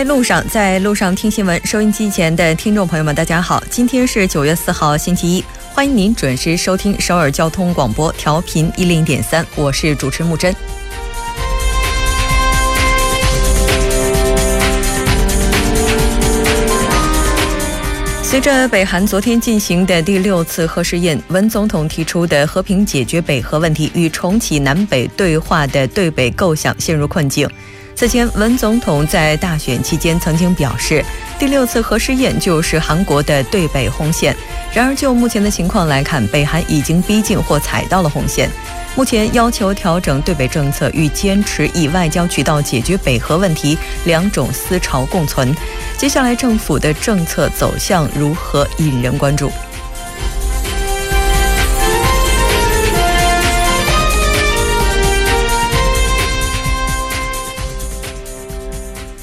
在路上，在路上听新闻。收音机前的听众朋友们，大家好，今天是九月四号，星期一，欢迎您准时收听首尔交通广播，调频一零点三，我是主持木真。随着北韩昨天进行的第六次核试验，文总统提出的和平解决北核问题与重启南北对话的对北构想陷入困境。此前，文总统在大选期间曾经表示，第六次核试验就是韩国的对北红线。然而，就目前的情况来看，北韩已经逼近或踩到了红线。目前要求调整对北政策与坚持以外交渠道解决北核问题两种思潮共存。接下来政府的政策走向如何引人关注？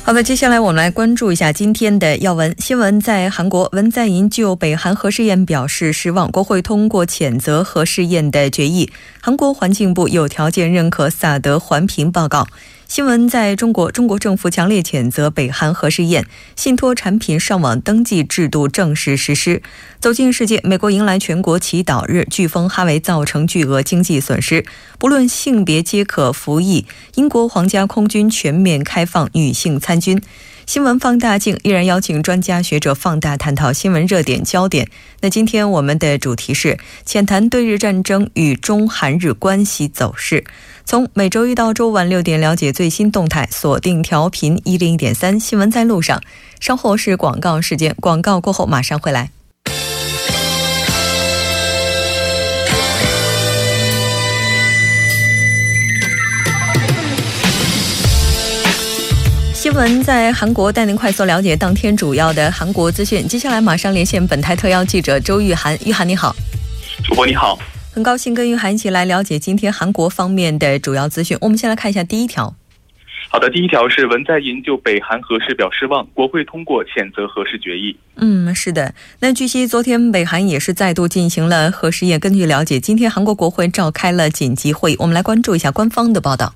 好的，接下来我们来关注一下今天的要闻新闻。在韩国，文在寅就北韩核试验表示失望，国会通过谴责核试验的决议。韩国环境部有条件认可萨德环评报告。新闻在中国，中国政府强烈谴责北韩核试验，信托产品上网登记制度正式实施。走进世界，美国迎来全国祈祷日，飓风哈维造成巨额经济损失，不论性别皆可服役。英国皇家空军全面开放女性参军。新闻放大镜依然邀请专家学者放大探讨新闻热点焦点。那今天我们的主题是浅谈对日战争与中韩日关系走势。从每周一到周五晚六点了解最新动态，锁定调频一零一点三新闻在路上。稍后是广告时间，广告过后马上回来。新闻在韩国带您快速了解当天主要的韩国资讯。接下来马上连线本台特邀记者周玉涵，玉涵你好，主播你好，很高兴跟玉涵一起来了解今天韩国方面的主要资讯。我们先来看一下第一条。好的，第一条是文在寅就北韩核试表失望，国会通过谴责核试决议。嗯，是的。那据悉，昨天北韩也是再度进行了核试验。根据了解，今天韩国国会召开了紧急会议。我们来关注一下官方的报道。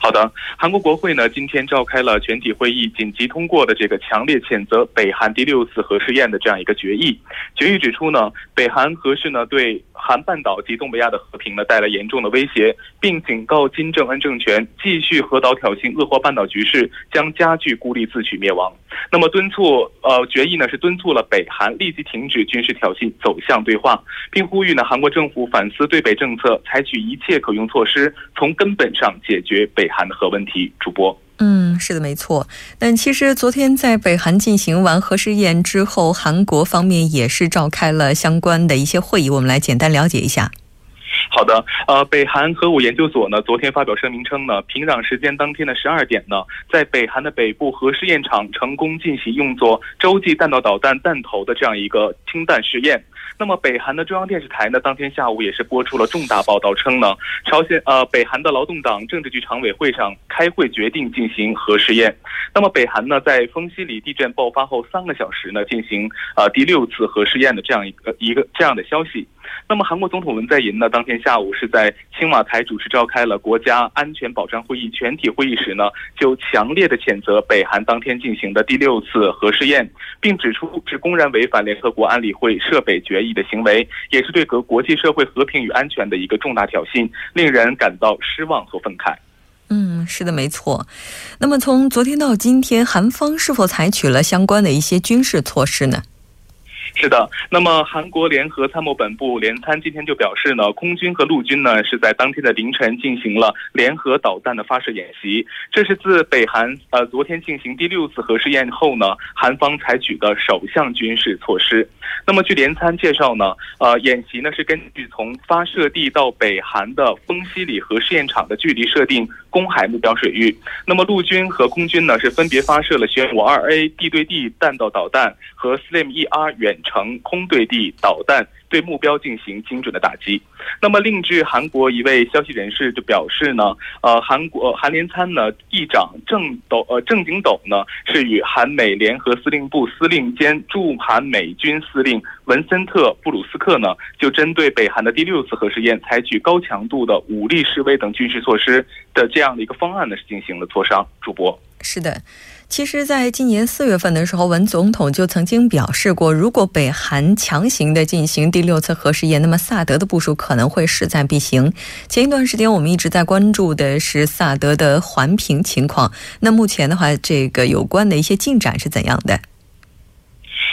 好的，韩国国会呢今天召开了全体会议，紧急通过的这个强烈谴责北韩第六次核试验的这样一个决议。决议指出呢，北韩核试呢对韩半岛及东北亚的和平呢带来严重的威胁，并警告金正恩政权继续核岛挑衅恶化半岛局势，将加剧孤立自取灭亡。那么敦促呃决议呢是敦促了北韩立即停止军事挑衅，走向对话，并呼吁呢韩国政府反思对北政策，采取一切可用措施，从根本上解决北韩的核问题。主播，嗯，是的，没错。但其实昨天在北韩进行完核试验之后，韩国方面也是召开了相关的一些会议，我们来简单了解一下。好的，呃，北韩核武研究所呢，昨天发表声明称呢，平壤时间当天的十二点呢，在北韩的北部核试验场成功进行用作洲际弹道导弹弹头的这样一个氢弹试验。那么，北韩的中央电视台呢，当天下午也是播出了重大报道，称呢，朝鲜呃，北韩的劳动党政治局常委会上开会决定进行核试验。那么，北韩呢，在丰西里地震爆发后三个小时呢，进行呃第六次核试验的这样一个一个这样的消息。那么，韩国总统文在寅呢，当天下午是在青瓦台主持召开了国家安全保障会议全体会议时呢，就强烈的谴责北韩当天进行的第六次核试验，并指出是公然违反联合国安理会涉北决议的行为，也是对国国际社会和平与安全的一个重大挑衅，令人感到失望和愤慨。嗯，是的，没错。那么，从昨天到今天，韩方是否采取了相关的一些军事措施呢？是的，那么韩国联合参谋本部联参今天就表示呢，空军和陆军呢是在当天的凌晨进行了联合导弹的发射演习，这是自北韩呃昨天进行第六次核试验后呢，韩方采取的首项军事措施。那么据联参介绍呢，呃，演习呢是根据从发射地到北韩的丰西里核试验场的距离设定公海目标水域。那么陆军和空军呢是分别发射了玄武二 A 地对地弹道导弹和 Slim ER 远。成空对地导弹对目标进行精准的打击。那么，另据韩国一位消息人士就表示呢，呃，韩国韩联参呢议长郑斗呃郑景斗呢是与韩美联合司令部司令兼驻韩美军司令文森特布鲁斯克呢，就针对北韩的第六次核试验采取高强度的武力示威等军事措施的这样的一个方案呢，是进行了磋商。主播。是的。其实，在今年四月份的时候，文总统就曾经表示过，如果北韩强行的进行第六次核试验，那么萨德的部署可能会势在必行。前一段时间，我们一直在关注的是萨德的环评情况。那目前的话，这个有关的一些进展是怎样的？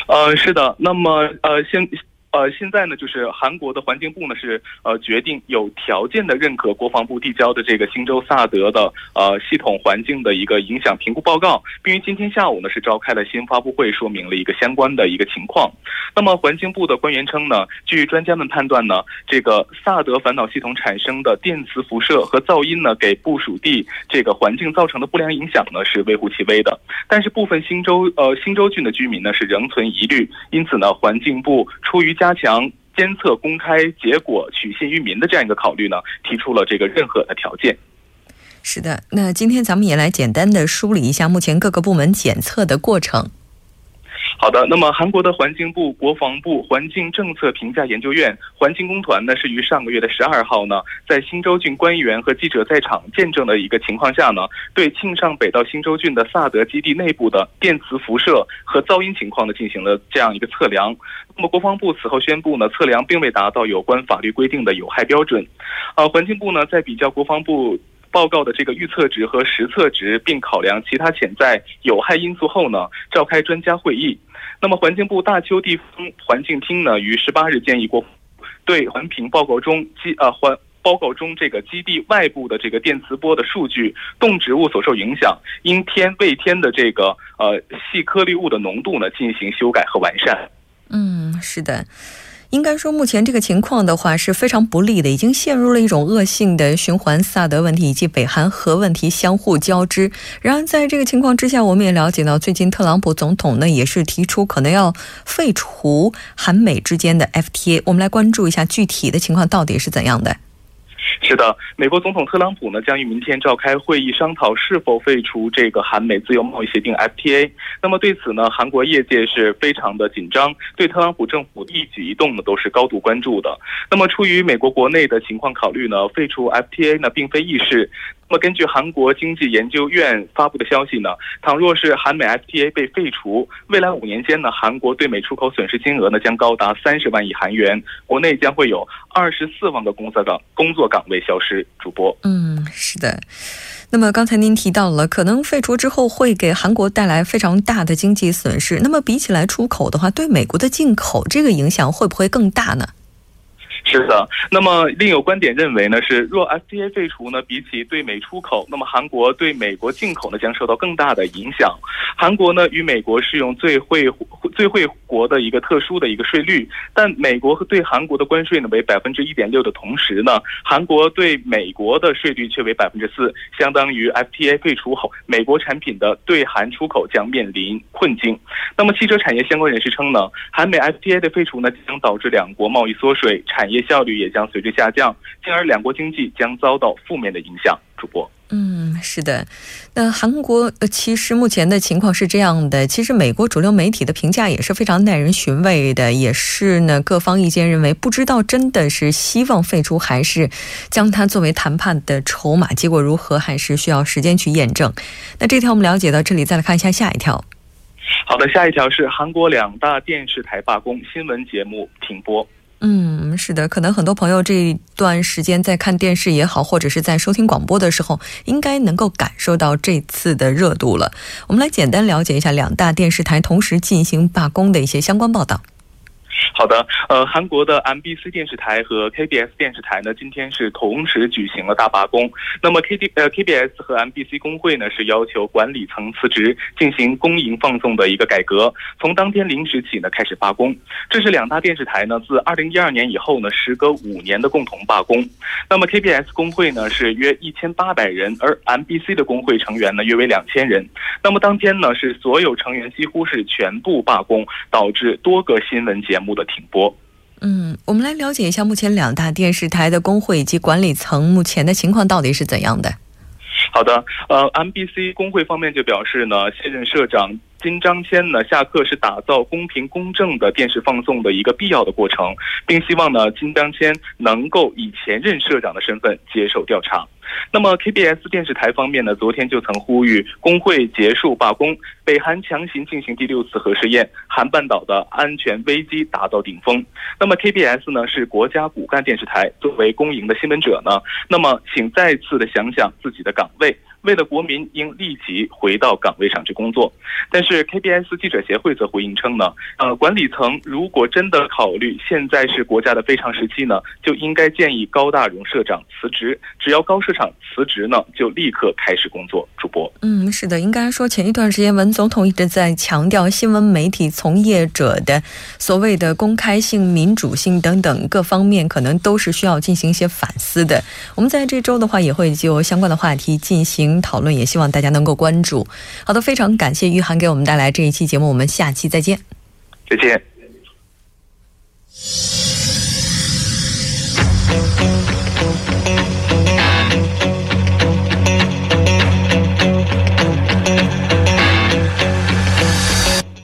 呃，是的，那么呃，先。呃，现在呢，就是韩国的环境部呢是呃决定有条件的认可国防部递交的这个新州萨德的呃系统环境的一个影响评估报告，并于今天下午呢是召开了新闻发布会，说明了一个相关的一个情况。那么环境部的官员称呢，据专家们判断呢，这个萨德反导系统产生的电磁辐射和噪音呢，给部署地这个环境造成的不良影响呢是微乎其微的。但是部分新州呃新州郡的居民呢是仍存疑虑，因此呢，环境部出于加强监测、公开结果、取信于民的这样一个考虑呢，提出了这个任何的条件。是的，那今天咱们也来简单的梳理一下目前各个部门检测的过程。好的，那么韩国的环境部、国防部环境政策评价研究院环境工团呢，是于上个月的十二号呢，在新州郡官员和记者在场见证的一个情况下呢，对庆尚北道新州郡的萨德基地内部的电磁辐射和噪音情况呢，进行了这样一个测量。那么国防部此后宣布呢，测量并未达到有关法律规定的有害标准。呃，环境部呢，在比较国防部。报告的这个预测值和实测值，并考量其他潜在有害因素后呢，召开专家会议。那么环境部大邱地方环境厅呢，于十八日建议过，对环评报告中基呃环报告中这个基地外部的这个电磁波的数据、动植物所受影响、因天未天的这个呃细颗粒物的浓度呢，进行修改和完善。嗯，是的。应该说，目前这个情况的话是非常不利的，已经陷入了一种恶性的循环。萨德问题以及北韩核问题相互交织。然而，在这个情况之下，我们也了解到，最近特朗普总统呢也是提出可能要废除韩美之间的 FTA。我们来关注一下具体的情况到底是怎样的。是的，美国总统特朗普呢将于明天召开会议，商讨是否废除这个韩美自由贸易协定 FTA。那么对此呢，韩国业界是非常的紧张，对特朗普政府一举一动呢都是高度关注的。那么出于美国国内的情况考虑呢，废除 FTA 呢并非易事。那么根据韩国经济研究院发布的消息呢，倘若是韩美 FTA 被废除，未来五年间呢，韩国对美出口损失金额呢将高达三十万亿韩元，国内将会有二十四万个工作岗工作岗位消失。主播，嗯，是的。那么刚才您提到了，可能废除之后会给韩国带来非常大的经济损失。那么比起来出口的话，对美国的进口这个影响会不会更大呢？是的，那么另有观点认为呢，是若 FTA 废除呢，比起对美出口，那么韩国对美国进口呢将受到更大的影响。韩国呢与美国适用最惠最惠国的一个特殊的一个税率，但美国和对韩国的关税呢为百分之一点六的同时呢，韩国对美国的税率却为百分之四，相当于 FTA 废除后，美国产品的对韩出口将面临困境。那么汽车产业相关人士称呢，韩美 FTA 的废除呢将导致两国贸易缩水，产业效率也将随之下降，进而两国经济将遭到负面的影响。主播，嗯，是的。那韩国呃，其实目前的情况是这样的。其实美国主流媒体的评价也是非常耐人寻味的，也是呢，各方意见认为，不知道真的是希望废除，还是将它作为谈判的筹码，结果如何，还是需要时间去验证。那这条我们了解到这里，再来看一下下一条。好的，下一条是韩国两大电视台罢工，新闻节目停播。嗯，是的，可能很多朋友这一段时间在看电视也好，或者是在收听广播的时候，应该能够感受到这次的热度了。我们来简单了解一下两大电视台同时进行罢工的一些相关报道。好的，呃，韩国的 MBC 电视台和 KBS 电视台呢，今天是同时举行了大罢工。那么 K D 呃 KBS 和 MBC 工会呢，是要求管理层辞职，进行公营放送的一个改革。从当天零时起呢，开始罢工。这是两大电视台呢，自二零一二年以后呢，时隔五年的共同罢工。那么 KBS 工会呢，是约一千八百人，而 MBC 的工会成员呢，约为两千人。那么当天呢，是所有成员几乎是全部罢工，导致多个新闻节目的。停播。嗯，我们来了解一下目前两大电视台的工会以及管理层目前的情况到底是怎样的。好的，呃，MBC 工会方面就表示呢，现任社长金章谦呢下课是打造公平公正的电视放送的一个必要的过程，并希望呢金章谦能够以前任社长的身份接受调查。那么 KBS 电视台方面呢，昨天就曾呼吁工会结束罢工，北韩强行进行第六次核试验，韩半岛的安全危机达到顶峰。那么 KBS 呢是国家骨干电视台，作为公营的新闻者呢，那么请再次的想想自己的岗位。为了国民，应立即回到岗位上去工作。但是 KBS 记者协会则回应称呢，呃，管理层如果真的考虑现在是国家的非常时期呢，就应该建议高大荣社长辞职。只要高社长辞职呢，就立刻开始工作。主播，嗯，是的，应该说前一段时间文总统一直在强调新闻媒体从业者的所谓的公开性、民主性等等各方面，可能都是需要进行一些反思的。我们在这周的话，也会就相关的话题进行。讨论也希望大家能够关注。好的，非常感谢玉涵给我们带来这一期节目，我们下期再见。再见。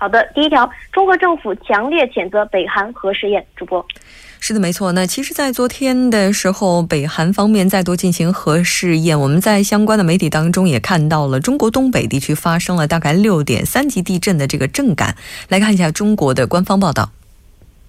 好的，第一条，中国政府强烈谴责北韩核试验。主播。是的，没错。那其实，在昨天的时候，北韩方面再度进行核试验。我们在相关的媒体当中也看到了，中国东北地区发生了大概六点三级地震的这个震感。来看一下中国的官方报道。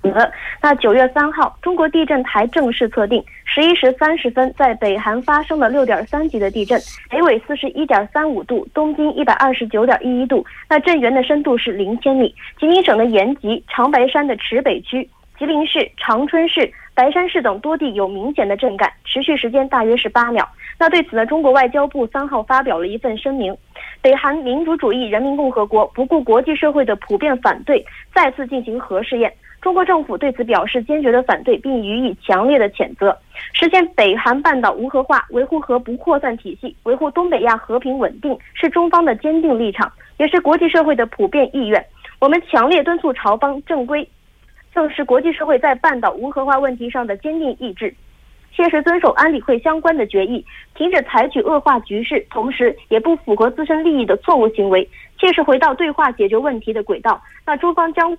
好的，那九月三号，中国地震台正式测定，十一时三十分，在北韩发生了六点三级的地震，北纬四十一点三五度，东经一百二十九点一一度。那震源的深度是零千米。吉林省的延吉、长白山的池北区。吉林市、长春市、白山市等多地有明显的震感，持续时间大约是八秒。那对此呢，中国外交部三号发表了一份声明：北韩民主主义人民共和国不顾国际社会的普遍反对，再次进行核试验。中国政府对此表示坚决的反对，并予以强烈的谴责。实现北韩半岛无核化，维护核不扩散体系，维护东北亚和平稳定，是中方的坚定立场，也是国际社会的普遍意愿。我们强烈敦促朝方正规。正是国际社会在半岛无核化问题上的坚定意志，切实遵守安理会相关的决议，停止采取恶化局势，同时也不符合自身利益的错误行为，切实回到对话解决问题的轨道。那中方将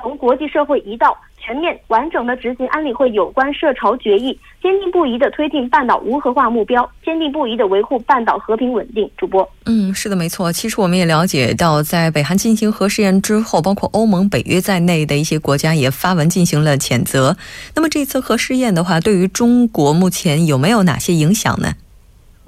从国际社会一道。全面完整的执行安理会有关涉朝决议，坚定不移的推进半岛无核化目标，坚定不移的维护半岛和平稳定。主播，嗯，是的，没错。其实我们也了解到，在北韩进行核试验之后，包括欧盟、北约在内的一些国家也发文进行了谴责。那么这次核试验的话，对于中国目前有没有哪些影响呢？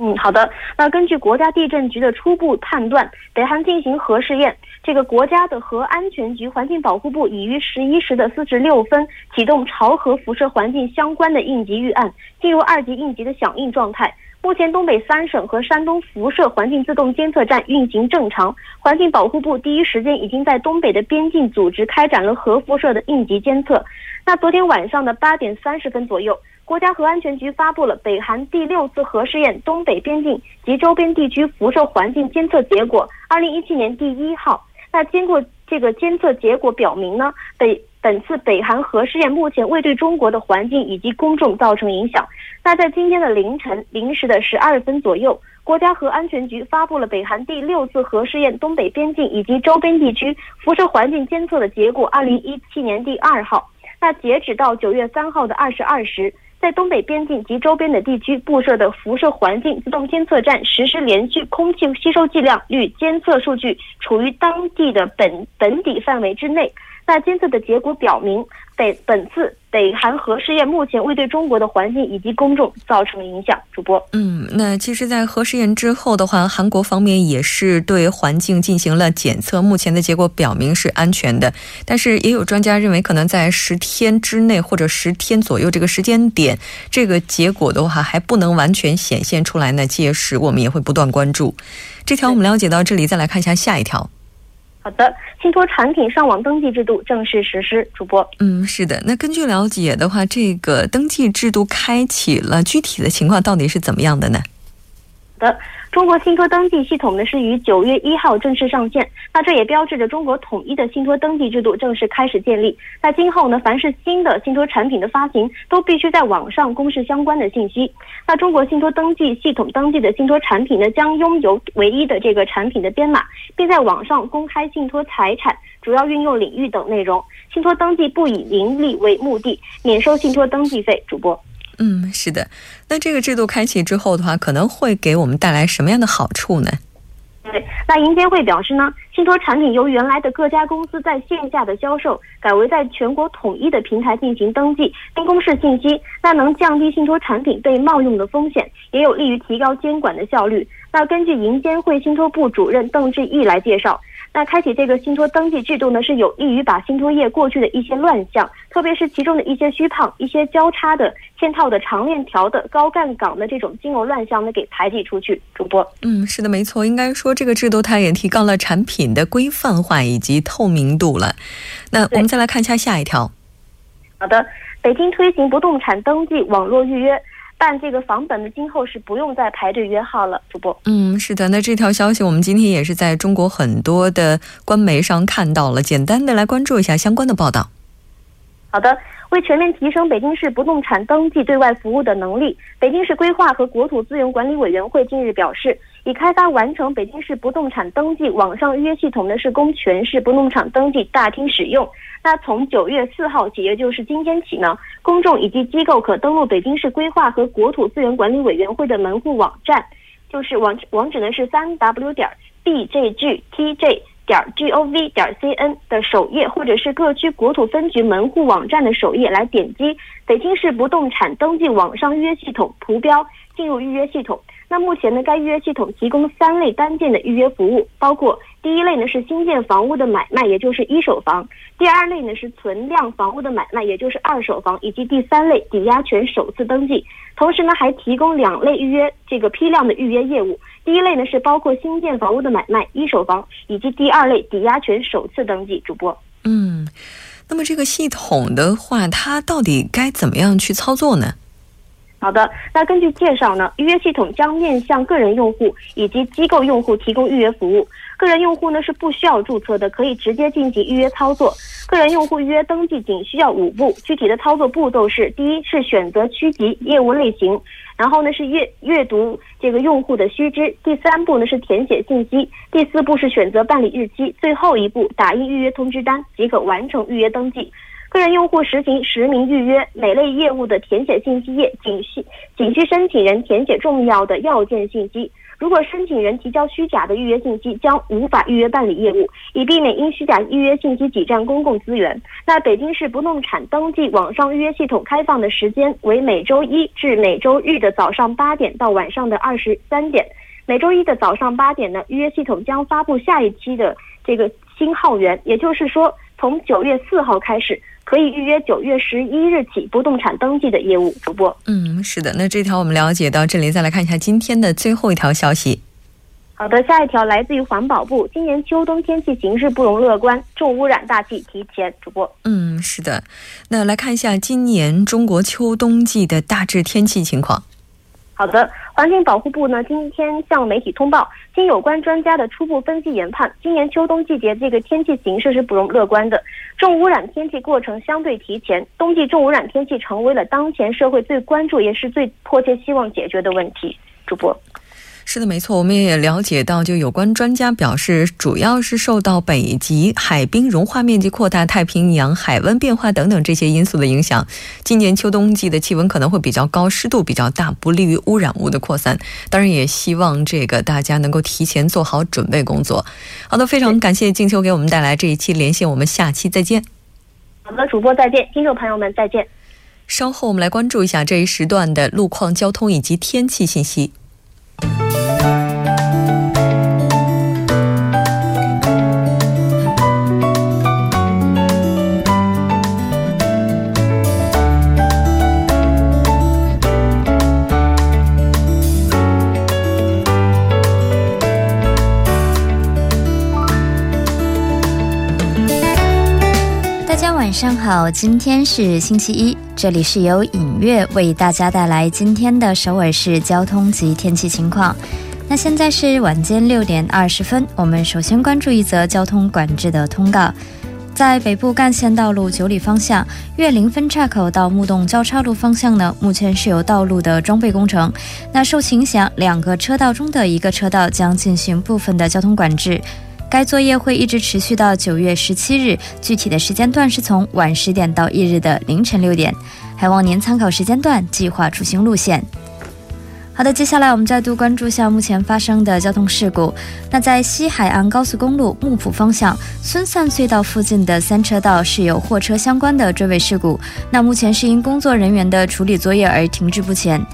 嗯，好的。那根据国家地震局的初步判断，北韩进行核试验。这个国家的核安全局环境保护部已于十一时的四十六分启动朝核辐射环境相关的应急预案，进入二级应急的响应状态。目前，东北三省和山东辐射环境自动监测站运行正常。环境保护部第一时间已经在东北的边境组织开展了核辐射的应急监测。那昨天晚上的八点三十分左右，国家核安全局发布了北韩第六次核试验东北边境及周边地区辐射环境监测结果，二零一七年第一号。那经过这个监测结果表明呢，北本次北韩核试验目前未对中国的环境以及公众造成影响。那在今天的凌晨零时的十二分左右，国家核安全局发布了北韩第六次核试验东北边境以及周边地区辐射环境监测的结果，二零一七年第二号。那截止到九月三号的二十二时。在东北边境及周边的地区布设的辐射环境自动监测站实施连续空气吸收剂量率监测数据处于当地的本本底范围之内。那监测的结果表明，北本次。北韩核试验目前未对中国的环境以及公众造成影响。主播，嗯，那其实，在核试验之后的话，韩国方面也是对环境进行了检测，目前的结果表明是安全的。但是，也有专家认为，可能在十天之内或者十天左右这个时间点，这个结果的话还不能完全显现出来呢。届时，我们也会不断关注。这条我们了解到这里，再来看一下下一条。好的，信托产品上网登记制度正式实施。主播，嗯，是的。那根据了解的话，这个登记制度开启了，具体的情况到底是怎么样的呢？的，中国信托登记系统呢是于九月一号正式上线，那这也标志着中国统一的信托登记制度正式开始建立。那今后呢，凡是新的信托产品的发行，都必须在网上公示相关的信息。那中国信托登记系统登记的信托产品呢，将拥有唯一的这个产品的编码，并在网上公开信托财产、主要运用领域等内容。信托登记不以盈利为目的，免收信托登记费。主播。嗯，是的。那这个制度开启之后的话，可能会给我们带来什么样的好处呢？对，那银监会表示呢，信托产品由原来的各家公司在线下的销售，改为在全国统一的平台进行登记并公示信息，那能降低信托产品被冒用的风险，也有利于提高监管的效率。那根据银监会信托部主任邓志毅来介绍。那开启这个信托登记制度呢，是有利于把信托业过去的一些乱象，特别是其中的一些虚胖、一些交叉的、嵌套的、长链条的、高杠杆的这种金融乱象呢，给排挤出去。主播，嗯，是的，没错，应该说这个制度它也提高了产品的规范化以及透明度了。那我们再来看一下下一条。好的，北京推行不动产登记网络预约。办这个房本的今后是不用再排队约号了，主播。嗯，是的，那这条消息我们今天也是在中国很多的官媒上看到了，简单的来关注一下相关的报道。好的，为全面提升北京市不动产登记对外服务的能力，北京市规划和国土资源管理委员会近日表示。已开发完成北京市不动产登记网上预约系统呢，是供全市不动产登记大厅使用。那从九月四号起，也就是今天起呢，公众以及机构可登录北京市规划和国土资源管理委员会的门户网站，就是网网址呢是三 w 点 bjgtj 点 gov 点 cn 的首页，或者是各区国土分局门户网站的首页来点击北京市不动产登记网上预约系统图标，进入预约系统。那目前呢，该预约系统提供三类单件的预约服务，包括第一类呢是新建房屋的买卖，也就是一手房；第二类呢是存量房屋的买卖，也就是二手房；以及第三类抵押权首次登记。同时呢，还提供两类预约这个批量的预约业务。第一类呢是包括新建房屋的买卖一手房，以及第二类抵押权首次登记。主播，嗯，那么这个系统的话，它到底该怎么样去操作呢？好的，那根据介绍呢，预约系统将面向个人用户以及机构用户提供预约服务。个人用户呢是不需要注册的，可以直接进行预约操作。个人用户预约登记仅需要五步，具体的操作步骤是：第一是选择区级业务类型，然后呢是阅阅读这个用户的须知，第三步呢是填写信息，第四步是选择办理日期，最后一步打印预约通知单即可完成预约登记。个人用户实行实名预约，每类业务的填写信息页仅需仅需申请人填写重要的要件信息。如果申请人提交虚假的预约信息，将无法预约办理业务，以避免因虚假预约信息挤占公共资源。那北京市不动产登记网上预约系统开放的时间为每周一至每周日的早上八点到晚上的二十三点。每周一的早上八点呢，预约系统将发布下一期的这个新号源，也就是说，从九月四号开始。可以预约九月十一日起不动产登记的业务。主播，嗯，是的，那这条我们了解到这里，再来看一下今天的最后一条消息。好的，下一条来自于环保部，今年秋冬天气形势不容乐观，重污染大气提前。主播，嗯，是的，那来看一下今年中国秋冬季的大致天气情况。好的，环境保护部呢今天向媒体通报，经有关专家的初步分析研判，今年秋冬季节这个天气形势是不容乐观的，重污染天气过程相对提前，冬季重污染天气成为了当前社会最关注也是最迫切希望解决的问题。主播。是的，没错，我们也了解到，就有关专家表示，主要是受到北极海冰融化面积扩大、太平洋海温变化等等这些因素的影响。今年秋冬季的气温可能会比较高，湿度比较大，不利于污染物的扩散。当然，也希望这个大家能够提前做好准备工作。好的，非常感谢静秋给我们带来这一期连线，我们下期再见。好的，主播再见，听众朋友们再见。稍后我们来关注一下这一时段的路况、交通以及天气信息。晚上好，今天是星期一，这里是由影月为大家带来今天的首尔市交通及天气情况。那现在是晚间六点二十分，我们首先关注一则交通管制的通告。在北部干线道路九里方向岳林分岔口到木洞交叉路方向呢，目前是有道路的装备工程。那受影响，两个车道中的一个车道将进行部分的交通管制。该作业会一直持续到九月十七日，具体的时间段是从晚十点到翌日的凌晨六点。还望您参考时间段计划出行路线。好的，接下来我们再度关注下目前发生的交通事故。那在西海岸高速公路木浦方向孙散隧道附近的三车道是有货车相关的追尾事故，那目前是因工作人员的处理作业而停滞不前。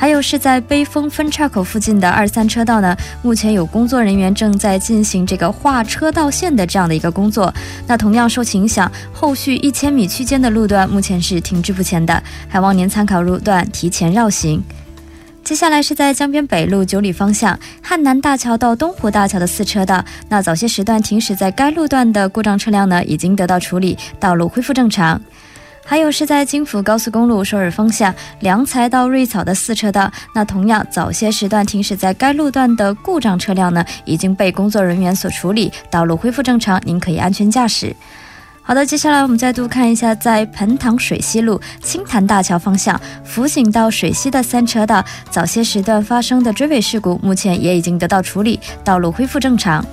还有是在悲峰分岔口附近的二三车道呢，目前有工作人员正在进行这个画车道线的这样的一个工作，那同样受其影响，后续一千米区间的路段目前是停滞不前的，还望您参考路段提前绕行。接下来是在江边北路九里方向汉南大桥到东湖大桥的四车道，那早些时段停驶在该路段的故障车辆呢，已经得到处理，道路恢复正常。还有是在京福高速公路首尔方向良才到瑞草的四车道，那同样早些时段停驶在该路段的故障车辆呢，已经被工作人员所处理，道路恢复正常，您可以安全驾驶。好的，接下来我们再度看一下，在盆塘水西路青潭大桥方向福井到水西的三车道，早些时段发生的追尾事故，目前也已经得到处理，道路恢复正常。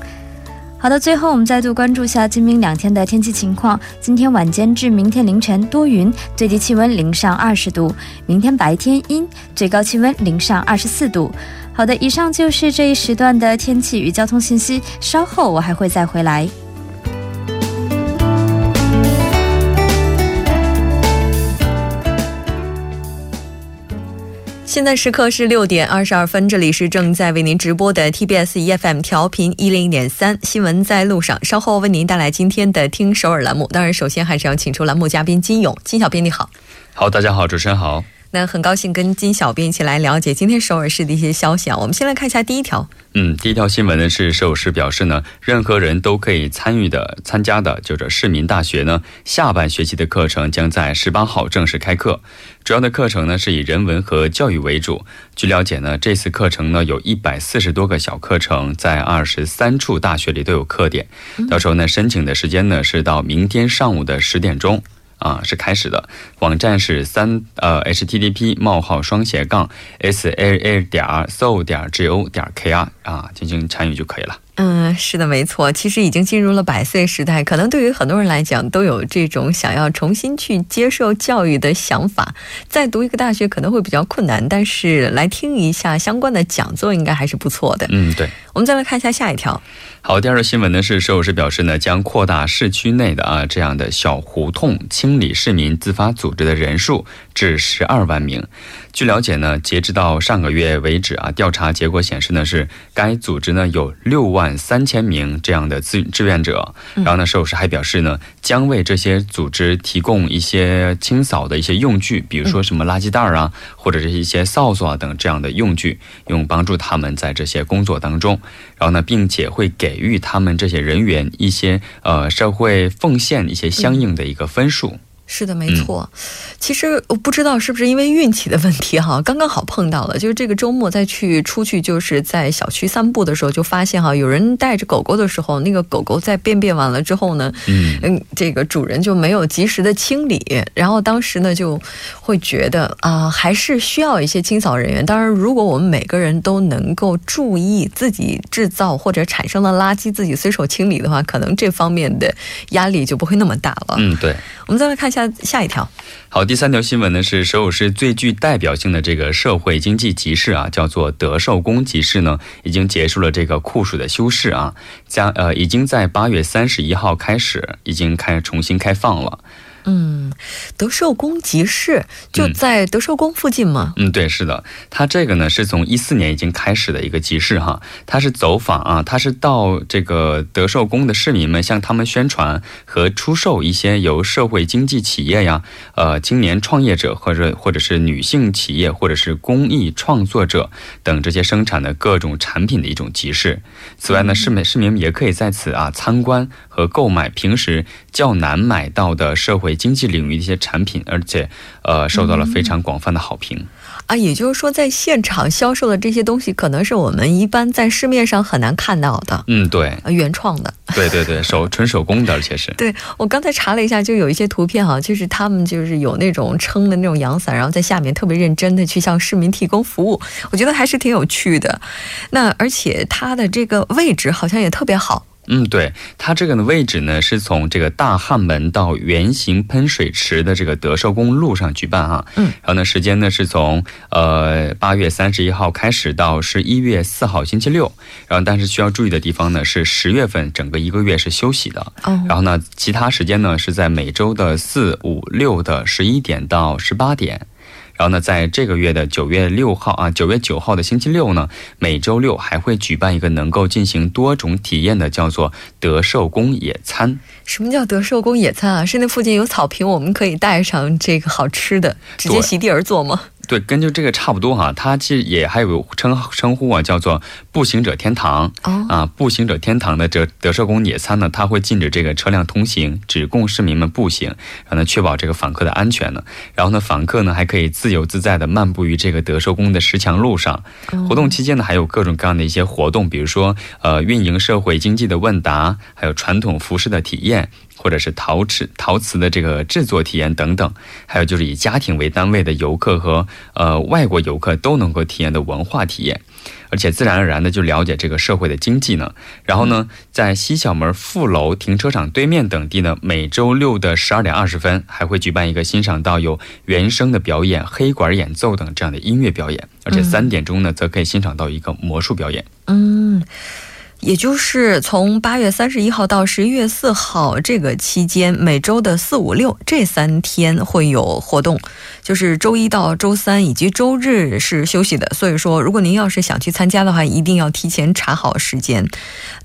好的，最后我们再度关注下今明两天的天气情况。今天晚间至明天凌晨多云，最低气温零上二十度；明天白天阴，最高气温零上二十四度。好的，以上就是这一时段的天气与交通信息，稍后我还会再回来。现在时刻是六点二十二分，这里是正在为您直播的 TBS EFM 调频一零点三新闻在路上，稍后为您带来今天的听首尔栏目。当然，首先还是要请出栏目嘉宾金勇，金小编你好。好，大家好，主持人好。那很高兴跟金小编一起来了解今天首尔市的一些消息啊。我们先来看一下第一条。嗯，第一条新闻呢是首尔市表示呢，任何人都可以参与的、参加的，就是市民大学呢，下半学期的课程将在十八号正式开课。主要的课程呢是以人文和教育为主。据了解呢，这次课程呢有一百四十多个小课程，在二十三处大学里都有课点。到时候呢，申请的时间呢是到明天上午的十点钟。啊，是开始的。网站是三呃 http: 冒号双斜杠 s a a 点 so 点 g o 点 k r 啊，进行参与就可以了。嗯，是的，没错。其实已经进入了百岁时代，可能对于很多人来讲，都有这种想要重新去接受教育的想法。再读一个大学可能会比较困难，但是来听一下相关的讲座，应该还是不错的。嗯，对。我们再来看一下下一条。好，第二个新闻呢是，首尔市表示呢，将扩大市区内的啊这样的小胡同清理市民自发组织的人数至十二万名。据了解呢，截止到上个月为止啊，调查结果显示呢，是该组织呢有六万三千名这样的志志愿者。然后呢，首师还表示呢，将为这些组织提供一些清扫的一些用具，比如说什么垃圾袋啊，或者是一些扫帚啊等这样的用具，用帮助他们在这些工作当中。然后呢，并且会给予他们这些人员一些呃社会奉献一些相应的一个分数。是的，没错。其实我不知道是不是因为运气的问题哈，刚刚好碰到了。就是这个周末再去出去，就是在小区散步的时候，就发现哈，有人带着狗狗的时候，那个狗狗在便便完了之后呢，嗯嗯，这个主人就没有及时的清理，然后当时呢就会觉得啊，还是需要一些清扫人员。当然，如果我们每个人都能够注意自己制造或者产生的垃圾，自己随手清理的话，可能这方面的压力就不会那么大了。嗯，对。我们再来看一下下下一条。好，第三条新闻呢是首尔市最具代表性的这个社会经济集市啊，叫做德寿宫集市呢，已经结束了这个酷暑的休市啊，将呃已经在八月三十一号开始，已经开重新开放了。嗯，德寿宫集市就在德寿宫附近吗？嗯，对，是的，它这个呢是从一四年已经开始的一个集市哈，它是走访啊，它是到这个德寿宫的市民们向他们宣传和出售一些由社会经济企业呀、呃青年创业者或者或者是女性企业或者是公益创作者等这些生产的各种产品的一种集市。此外呢，市民市民也可以在此啊参观和购买平时较难买到的社会。经济领域的一些产品，而且，呃，受到了非常广泛的好评。啊，也就是说，在现场销售的这些东西，可能是我们一般在市面上很难看到的。嗯，对，原创的。对对对，手纯手工的，而且是。对我刚才查了一下，就有一些图片哈，就是他们就是有那种撑的那种阳伞，然后在下面特别认真的去向市民提供服务，我觉得还是挺有趣的。那而且它的这个位置好像也特别好。嗯，对，它这个的位置呢，是从这个大汉门到圆形喷水池的这个德寿宫路上举办哈。嗯，然后呢，时间呢是从呃八月三十一号开始到十一月四号星期六。然后，但是需要注意的地方呢是十月份整个一个月是休息的。哦。然后呢，其他时间呢是在每周的四五六的十一点到十八点。然后呢，在这个月的九月六号啊，九月九号的星期六呢，每周六还会举办一个能够进行多种体验的，叫做德寿宫野餐。什么叫德寿宫野餐啊？是那附近有草坪，我们可以带上这个好吃的，直接席地而坐吗？对，跟就这个差不多哈，它其实也还有称称呼啊，叫做步行者天堂啊，步行者天堂的德德寿宫野餐呢，它会禁止这个车辆通行，只供市民们步行，然后呢确保这个访客的安全呢。然后呢，访客呢还可以自由自在的漫步于这个德寿宫的石墙路上。活动期间呢，还有各种各样的一些活动，比如说呃运营社会经济的问答，还有传统服饰的体验。或者是陶瓷陶瓷的这个制作体验等等，还有就是以家庭为单位的游客和呃外国游客都能够体验的文化体验，而且自然而然的就了解这个社会的经济呢。然后呢，在西小门副楼停车场对面等地呢，每周六的十二点二十分还会举办一个欣赏到有原声的表演、黑管演奏等这样的音乐表演，而且三点钟呢，则可以欣赏到一个魔术表演。嗯。也就是从八月三十一号到十一月四号这个期间，每周的四五六这三天会有活动，就是周一到周三以及周日是休息的。所以说，如果您要是想去参加的话，一定要提前查好时间。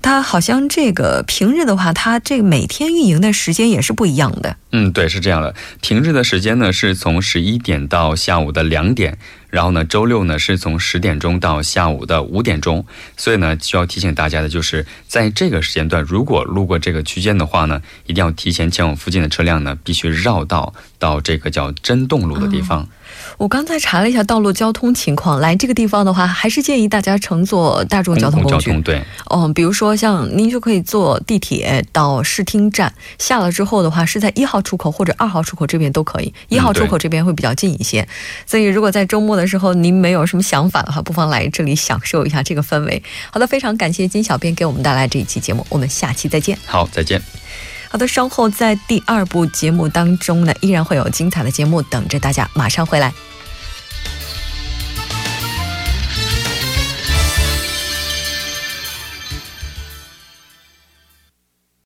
它好像这个平日的话，它这每天运营的时间也是不一样的。嗯，对，是这样的。平日的时间呢，是从十一点到下午的两点。然后呢，周六呢是从十点钟到下午的五点钟，所以呢需要提醒大家的就是，在这个时间段，如果路过这个区间的话呢，一定要提前前往附近的车辆呢，必须绕道到这个叫真洞路的地方。我刚才查了一下道路交通情况，来这个地方的话，还是建议大家乘坐大众交通工具。对，哦，比如说像您就可以坐地铁到视听站，下了之后的话，是在一号出口或者二号出口这边都可以。一号出口这边会比较近一些，所以如果在周末的时候您没有什么想法的话，不妨来这里享受一下这个氛围。好的，非常感谢金小编给我们带来这一期节目，我们下期再见。好，再见。好的，稍后在第二部节目当中呢，依然会有精彩的节目等着大家，马上回来。